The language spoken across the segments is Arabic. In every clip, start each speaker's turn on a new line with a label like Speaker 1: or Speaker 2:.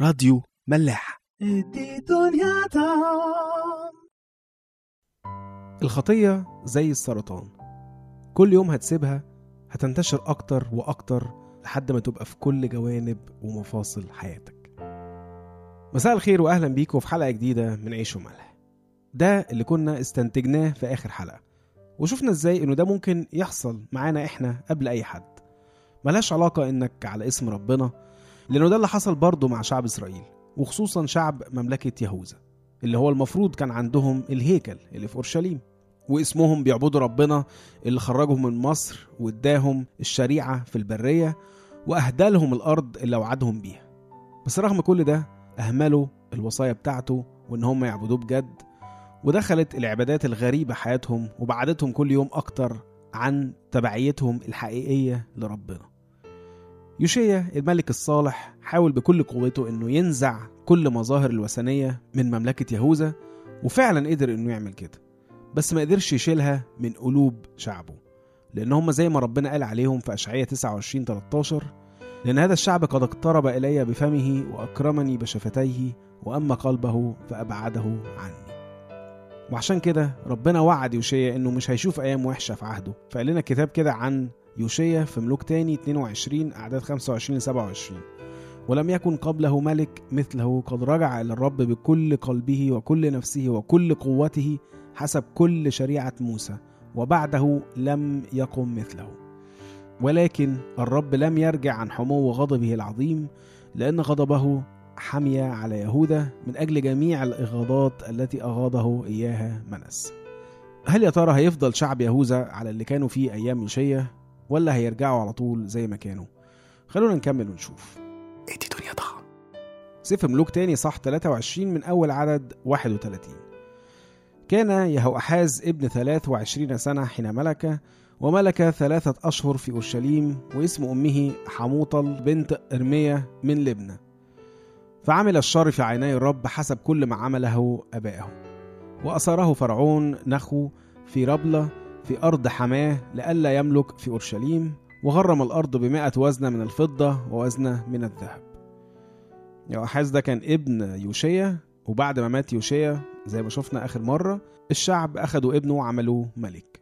Speaker 1: راديو ملاح.
Speaker 2: الخطية زي السرطان. كل يوم هتسيبها هتنتشر أكتر وأكتر لحد ما تبقى في كل جوانب ومفاصل حياتك. مساء الخير وأهلا بيكم في حلقة جديدة من عيش وملح. ده اللي كنا استنتجناه في آخر حلقة. وشفنا إزاي إنه ده ممكن يحصل معانا إحنا قبل أي حد. ملهاش علاقة إنك على اسم ربنا لأنه ده اللي حصل برضه مع شعب إسرائيل وخصوصا شعب مملكة يهوذا اللي هو المفروض كان عندهم الهيكل اللي في أورشليم واسمهم بيعبدوا ربنا اللي خرجهم من مصر واداهم الشريعة في البرية واهدى لهم الأرض اللي وعدهم بيها. بس رغم كل ده أهملوا الوصايا بتاعته وإن هم يعبدوه بجد ودخلت العبادات الغريبة حياتهم وبعدتهم كل يوم أكتر عن تبعيتهم الحقيقية لربنا. يوشيا الملك الصالح حاول بكل قوته إنه ينزع كل مظاهر الوثنية من مملكة يهوذا وفعلا قدر إنه يعمل كده بس ما قدرش يشيلها من قلوب شعبه لأن هم زي ما ربنا قال عليهم في اشعياء 29 13 لأن هذا الشعب قد اقترب إلي بفمه وأكرمني بشفتيه وأما قلبه فأبعده عني. وعشان كده ربنا وعد يوشيا إنه مش هيشوف أيام وحشة في عهده فقال لنا الكتاب كده عن يوشيا في ملوك تاني 22 أعداد 25 ل 27 ولم يكن قبله ملك مثله قد رجع إلى الرب بكل قلبه وكل نفسه وكل قوته حسب كل شريعة موسى وبعده لم يقم مثله. ولكن الرب لم يرجع عن حمو غضبه العظيم لأن غضبه حمية على يهوذا من أجل جميع الإغاظات التي أغاضه إياها منس. هل يا ترى هيفضل شعب يهوذا على اللي كانوا فيه أيام يوشيا؟ ولا هيرجعوا على طول زي ما كانوا. خلونا نكمل ونشوف.
Speaker 1: إدي دنيا ضخم
Speaker 2: سفر ملوك تاني صح 23 من أول عدد 31 كان يهوأحاز ابن 23 سنة حين ملك وملك ثلاثة أشهر في أورشليم واسم أمه حموطل بنت إرمية من لبنى فعمل الشر في عيني الرب حسب كل ما عمله أبائه وأسره فرعون نخو في ربلة في أرض حماه لئلا يملك في أورشليم وغرم الأرض بمائة وزنة من الفضة ووزنة من الذهب. يوحاز ده كان ابن يوشيا وبعد ما مات يوشيا زي ما شفنا آخر مرة الشعب أخدوا ابنه وعملوه ملك.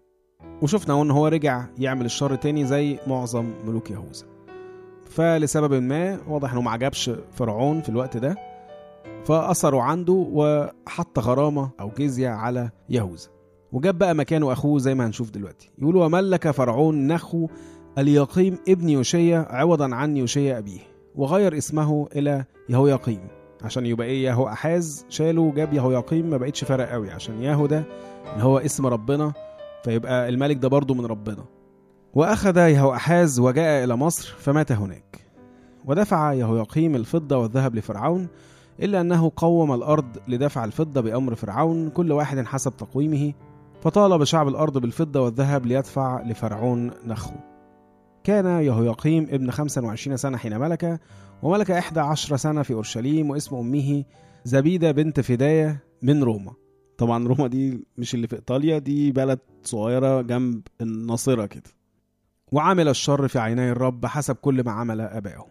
Speaker 2: وشفنا إن هو رجع يعمل الشر تاني زي معظم ملوك يهوذا. فلسبب ما واضح إنه ما عجبش فرعون في الوقت ده فأثروا عنده وحط غرامة أو جزية على يهوذا. وجاب بقى مكانه أخوه زي ما هنشوف دلوقتي. يقول وملك فرعون نخو اليقيم ابن يوشيا عوضا عن يوشيا أبيه وغير اسمه إلى يهوياقيم عشان يبقى إيه يهو أحاز شاله وجاب يهوياقيم ما بقتش فرق قوي عشان ياهو ده اللي هو اسم ربنا فيبقى الملك ده برضه من ربنا. وأخذ يهوأحاز وجاء إلى مصر فمات هناك. ودفع يهوياقيم الفضة والذهب لفرعون إلا أنه قوم الأرض لدفع الفضة بأمر فرعون كل واحد حسب تقويمه. فطالب شعب الأرض بالفضة والذهب ليدفع لفرعون نخو. كان يهوياقيم ابن 25 سنة حين ملك وملك 11 سنة في أورشليم واسم أمه زبيدة بنت فداية من روما. طبعا روما دي مش اللي في إيطاليا دي بلد صغيرة جنب الناصرة كده. وعمل الشر في عيني الرب حسب كل ما عمل ابائه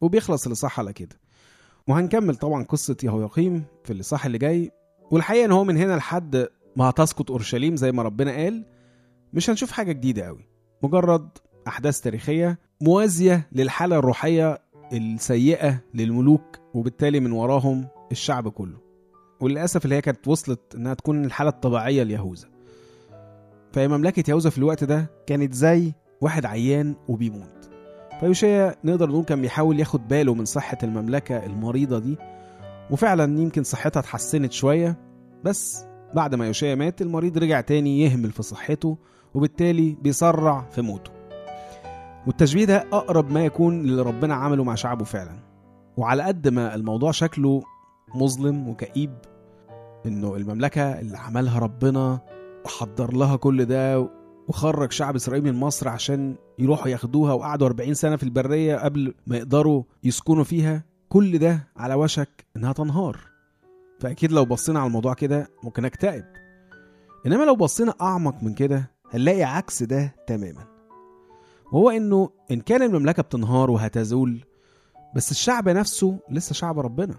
Speaker 2: وبيخلص الاصحاح على كده. وهنكمل طبعا قصة يهوياقيم في الاصحاح اللي جاي. والحقيقة إن هو من هنا لحد ما هتسقط اورشليم زي ما ربنا قال مش هنشوف حاجة جديدة قوي. مجرد أحداث تاريخية موازية للحالة الروحية السيئة للملوك وبالتالي من وراهم الشعب كله. وللأسف اللي هي كانت وصلت إنها تكون الحالة الطبيعية ليهوذا فهي مملكة يهوذا في الوقت ده كانت زي واحد عيان وبيموت. فيوشيا نقدر نقول كان بيحاول ياخد باله من صحة المملكة المريضة دي وفعلا يمكن صحتها اتحسنت شوية بس بعد ما يوشيا مات المريض رجع تاني يهمل في صحته وبالتالي بيسرع في موته. والتشبيه ده أقرب ما يكون للي ربنا عمله مع شعبه فعلا. وعلى قد ما الموضوع شكله مظلم وكئيب إنه المملكة اللي عملها ربنا وحضر لها كل ده وخرج شعب إسرائيل من مصر عشان يروحوا ياخدوها وقعدوا 40 سنة في البرية قبل ما يقدروا يسكنوا فيها كل ده على وشك إنها تنهار. فأكيد لو بصينا على الموضوع كده ممكن اكتئب إنما لو بصينا أعمق من كده هنلاقي عكس ده تماما. وهو إنه إن كان المملكة بتنهار وهتزول بس الشعب نفسه لسه شعب ربنا.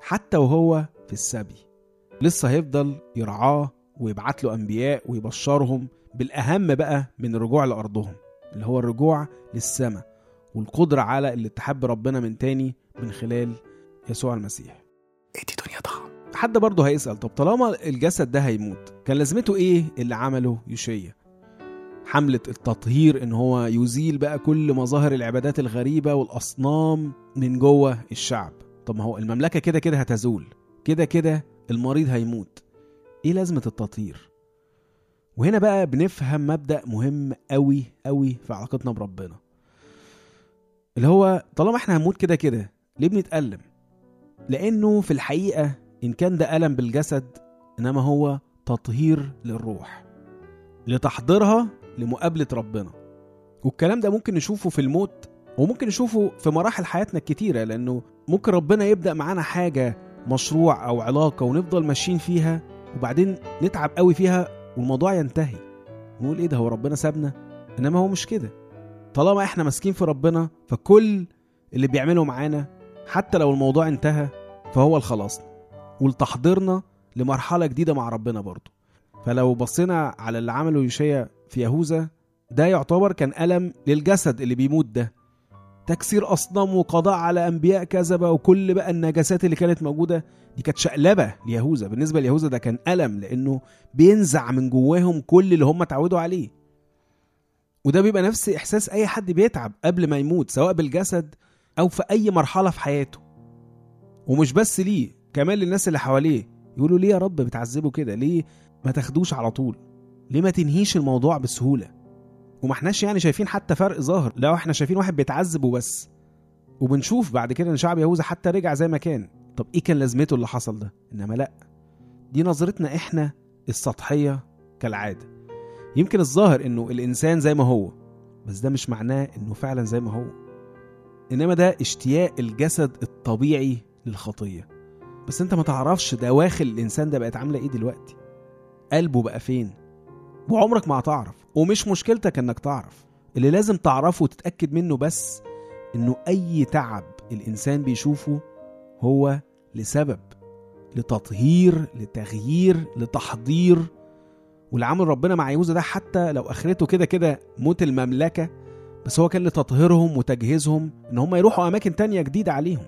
Speaker 2: حتى وهو في السبي. لسه هيفضل يرعاه ويبعت له أنبياء ويبشرهم بالأهم بقى من الرجوع لأرضهم اللي هو الرجوع للسماء والقدرة على الاتحاد بربنا من تاني من خلال يسوع المسيح. حد برضه هيسأل طب طالما الجسد ده هيموت كان لازمته إيه اللي عمله يوشيا؟ حملة التطهير إن هو يزيل بقى كل مظاهر العبادات الغريبة والأصنام من جوه الشعب. طب ما هو المملكة كده كده هتزول كده كده المريض هيموت. إيه لازمة التطهير؟ وهنا بقى بنفهم مبدأ مهم قوي قوي في علاقتنا بربنا. اللي هو طالما إحنا هنموت كده كده ليه بنتألم؟ لأنه في الحقيقة إن كان ده ألم بالجسد إنما هو تطهير للروح لتحضيرها لمقابلة ربنا. والكلام ده ممكن نشوفه في الموت وممكن نشوفه في مراحل حياتنا الكتيرة لأنه ممكن ربنا يبدأ معانا حاجة مشروع أو علاقة ونفضل ماشيين فيها وبعدين نتعب قوي فيها والموضوع ينتهي. نقول إيه ده؟ هو ربنا سابنا؟ إنما هو مش كده. طالما إحنا ماسكين في ربنا فكل اللي بيعمله معانا حتى لو الموضوع انتهى فهو الخلاص. ولتحضيرنا لمرحلة جديدة مع ربنا برضه. فلو بصينا على اللي عمله يوشيا في يهوذا ده يعتبر كان ألم للجسد اللي بيموت ده. تكسير أصنام وقضاء على أنبياء كذبة وكل بقى النجاسات اللي كانت موجودة دي كانت شقلبة ليهوذا. بالنسبة ليهوذا ده كان ألم لأنه بينزع من جواهم كل اللي هم اتعودوا عليه. وده بيبقى نفس إحساس أي حد بيتعب قبل ما يموت سواء بالجسد أو في أي مرحلة في حياته. ومش بس ليه كمان للناس اللي حواليه. يقولوا ليه يا رب بتعذبه كده؟ ليه ما تاخدوش على طول؟ ليه ما تنهيش الموضوع بسهولة؟ وما احناش يعني شايفين حتى فرق ظاهر. لو إحنا شايفين واحد بيتعذب وبس. وبنشوف بعد كده إن شعب يهوذا حتى رجع زي ما كان. طب إيه كان لازمته اللي حصل ده؟ إنما لا. دي نظرتنا إحنا السطحية كالعادة. يمكن الظاهر إنه الإنسان زي ما هو بس ده مش معناه إنه فعلا زي ما هو. إنما ده اشتياق الجسد الطبيعي للخطية. بس انت ما تعرفش دواخل الإنسان ده بقت عاملة إيه دلوقتي. قلبه بقى فين؟ وعمرك ما هتعرف ومش مشكلتك انك تعرف. اللي لازم تعرفه وتتأكد منه بس انه أي تعب الإنسان بيشوفه هو لسبب لتطهير لتغيير لتحضير. واللي عمل ربنا مع يهوذا ده حتى لو أخرته كده كده موت المملكة بس هو كان لتطهيرهم وتجهيزهم إن هم يروحوا أماكن تانية جديدة عليهم.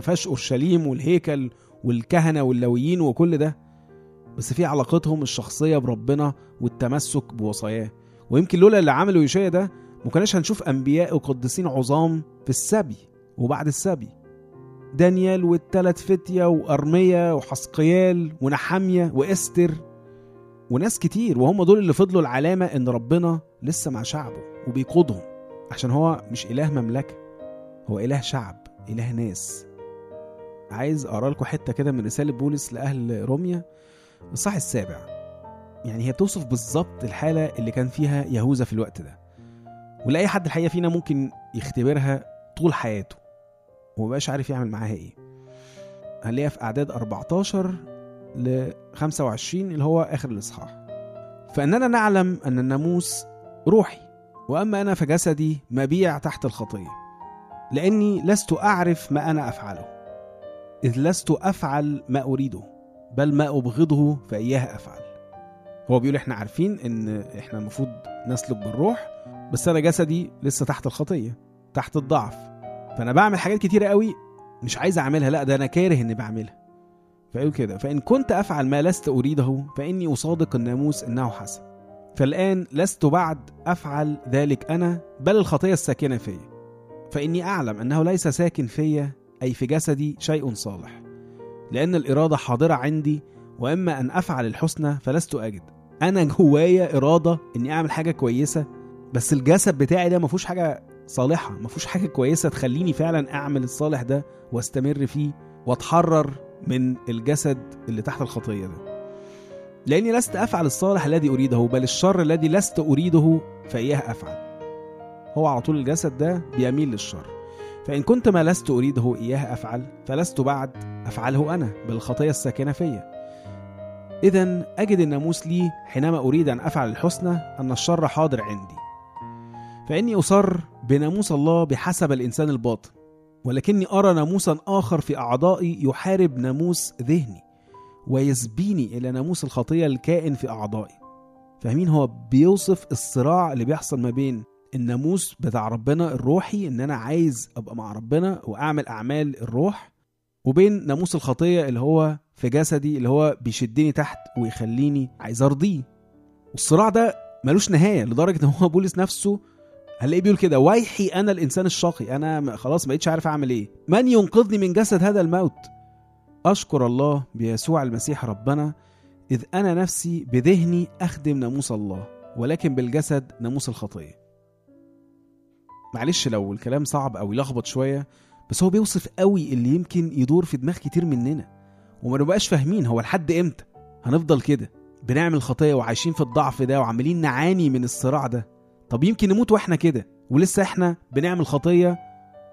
Speaker 2: فيهاش اورشليم والهيكل والكهنة واللويين وكل ده بس في علاقتهم الشخصية بربنا والتمسك بوصاياه. ويمكن لولا اللي عمله يوشيا ده ما كناش هنشوف أنبياء وقديسين عظام في السبي وبعد السبي. دانيال والتلات فتية وأرمية وحسقيال ونحامية وإستر وناس كتير وهم دول اللي فضلوا العلامة إن ربنا لسه مع شعبه وبيقودهم عشان هو مش إله مملكة هو إله شعب إله ناس. عايز أقرأ لكم حتة كده من رسالة بولس لأهل روميا. الصح السابع. يعني هي بتوصف بالظبط الحالة اللي كان فيها يهوذا في الوقت ده. ولأي حد الحقيقة فينا ممكن يختبرها طول حياته. ومبقاش عارف يعمل معاها إيه. هنلاقيها في أعداد 14 ل 25 اللي هو آخر الإصحاح. فإننا نعلم أن الناموس روحي. وأما أنا فجسدي مبيع تحت الخطية. لأني لست أعرف ما أنا أفعله. إذ لست أفعل ما أريده بل ما أبغضه فإياه أفعل. هو بيقول إحنا عارفين إن إحنا المفروض نسلك بالروح بس أنا جسدي لسه تحت الخطية تحت الضعف. فأنا بعمل حاجات كتيرة قوي مش عايز أعملها لا ده أنا كاره إني بعملها. فيقول كده فإن كنت أفعل ما لست أريده فإني أصادق الناموس إنه حسن. فالآن لست بعد أفعل ذلك أنا بل الخطية الساكنة فيا. فإني أعلم أنه ليس ساكن فيا أي في جسدي شيء صالح. لأن الإرادة حاضرة عندي وإما أن أفعل الحسنى فلست أجد. أنا جوايا إرادة إني أعمل حاجة كويسة بس الجسد بتاعي ده مفهوش حاجة صالحة مفهوش حاجة كويسة تخليني فعلا أعمل الصالح ده وأستمر فيه وأتحرر من الجسد اللي تحت الخطية ده. لأني لست أفعل الصالح الذي أريده بل الشر الذي لست أريده فإياه أفعل. هو على طول الجسد ده بيميل للشر. فإن كنت ما لست أريده إياه أفعل فلست بعد أفعله أنا بل الخطية الساكنة فيا. إذا أجد الناموس لي حينما أريد أن أفعل الحسنى أن الشر حاضر عندي. فإني أصر بناموس الله بحسب الإنسان الباطن ولكني أرى ناموسا آخر في أعضائي يحارب ناموس ذهني ويسبيني إلى ناموس الخطية الكائن في أعضائي. فاهمين؟ هو بيوصف الصراع اللي بيحصل ما بين الناموس بتاع ربنا الروحي إن أنا عايز أبقى مع ربنا وأعمل أعمال الروح وبين ناموس الخطية اللي هو في جسدي اللي هو بيشدني تحت ويخليني عايز أرضيه. والصراع ده ملوش نهاية لدرجة إن هو بولس نفسه هنلاقيه بيقول كده ويحي أنا الإنسان الشقي أنا خلاص ما بقتش عارف أعمل إيه. من ينقذني من جسد هذا الموت؟ أشكر الله بيسوع المسيح ربنا إذ أنا نفسي بذهني أخدم ناموس الله ولكن بالجسد ناموس الخطية. معلش لو الكلام صعب أو يلخبط شوية بس هو بيوصف قوي اللي يمكن يدور في دماغ كتير مننا. وما نبقاش فاهمين هو لحد إمتى. هنفضل كده بنعمل خطايا وعايشين في الضعف ده وعمالين نعاني من الصراع ده. طب يمكن نموت وإحنا كده ولسه إحنا بنعمل خطيه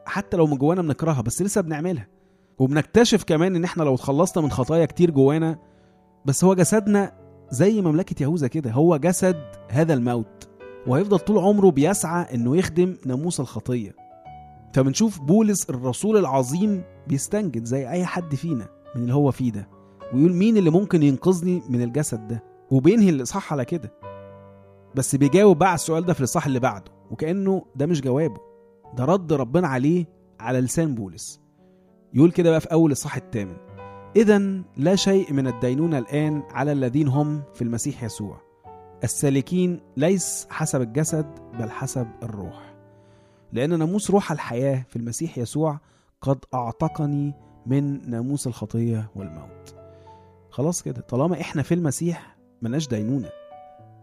Speaker 2: حتى لو من جوانا بنكرهها بس لسه بنعملها. وبنكتشف كمان إن إحنا لو اتخلصنا من خطايا كتير جوانا بس هو جسدنا زي مملكة يهوذا كده هو جسد هذا الموت. وهيفضل طول عمره بيسعى إنه يخدم ناموس الخطية. فبنشوف بولس الرسول العظيم بيستنجد زي أي حد فينا من اللي هو فيه ده ويقول مين اللي ممكن ينقذني من الجسد ده؟ وبينهي الاصحاح على كده. بس بيجاوب بقى على السؤال ده في الاصحاح اللي بعده وكأنه ده مش جوابه ده رد ربنا عليه على لسان بولس. يقول كده بقى في أول الاصحاح الثامن اذا لا شيء من الدينونة الآن على الذين هم في المسيح يسوع. السالكين ليس حسب الجسد بل حسب الروح. لأن ناموس روح الحياة في المسيح يسوع قد أعتقني من ناموس الخطية والموت. خلاص كده طالما إحنا في المسيح ملناش دينونة.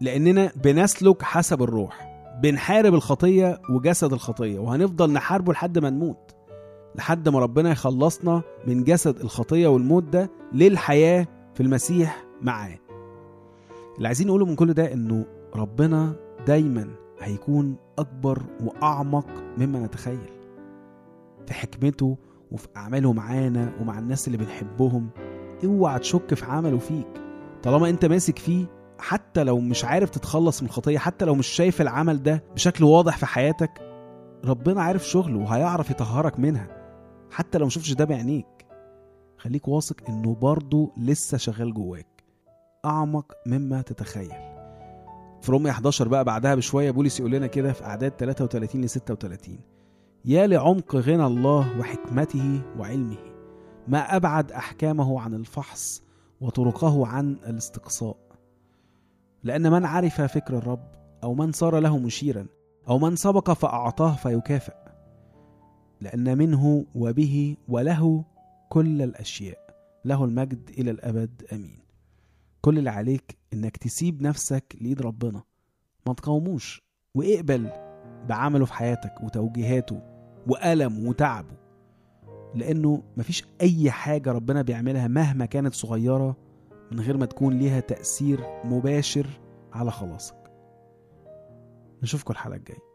Speaker 2: لأننا بنسلك حسب الروح بنحارب الخطية وجسد الخطية وهنفضل نحاربه لحد ما نموت. لحد ما ربنا يخلصنا من جسد الخطية والموت ده للحياة في المسيح معاه. اللي عايزين نقوله من كل ده إنه ربنا دايما هيكون أكبر وأعمق مما نتخيل. في حكمته وفي أعماله معانا ومع الناس اللي بنحبهم. اوعى تشك في عمله فيك. طالما أنت ماسك فيه حتى لو مش عارف تتخلص من الخطية حتى لو مش شايف العمل ده بشكل واضح في حياتك ربنا عارف شغله وهيعرف يطهرك منها. حتى لو مشوفش ده بعينيك. خليك واثق إنه برضه لسه شغال جواك. أعمق مما تتخيل. في رومية 11 بقى بعدها بشوية بولس يقول لنا كده في أعداد 33 ل 36 يا لعمق غنى الله وحكمته وعلمه ما أبعد أحكامه عن الفحص وطرقه عن الاستقصاء. لأن من عرف فكر الرب أو من صار له مشيرا أو من سبق فأعطاه فيكافئ. لأن منه وبه وله كل الأشياء. له المجد إلى الأبد. آمين. كل اللي عليك إنك تسيب نفسك لإيد ربنا. ما تقاوموش وإقبل بعمله في حياتك وتوجيهاته وألم وتعبه. لأنه مفيش أي حاجة ربنا بيعملها مهما كانت صغيرة من غير ما تكون ليها تأثير مباشر على خلاصك. نشوفكم الحلقة الجاية.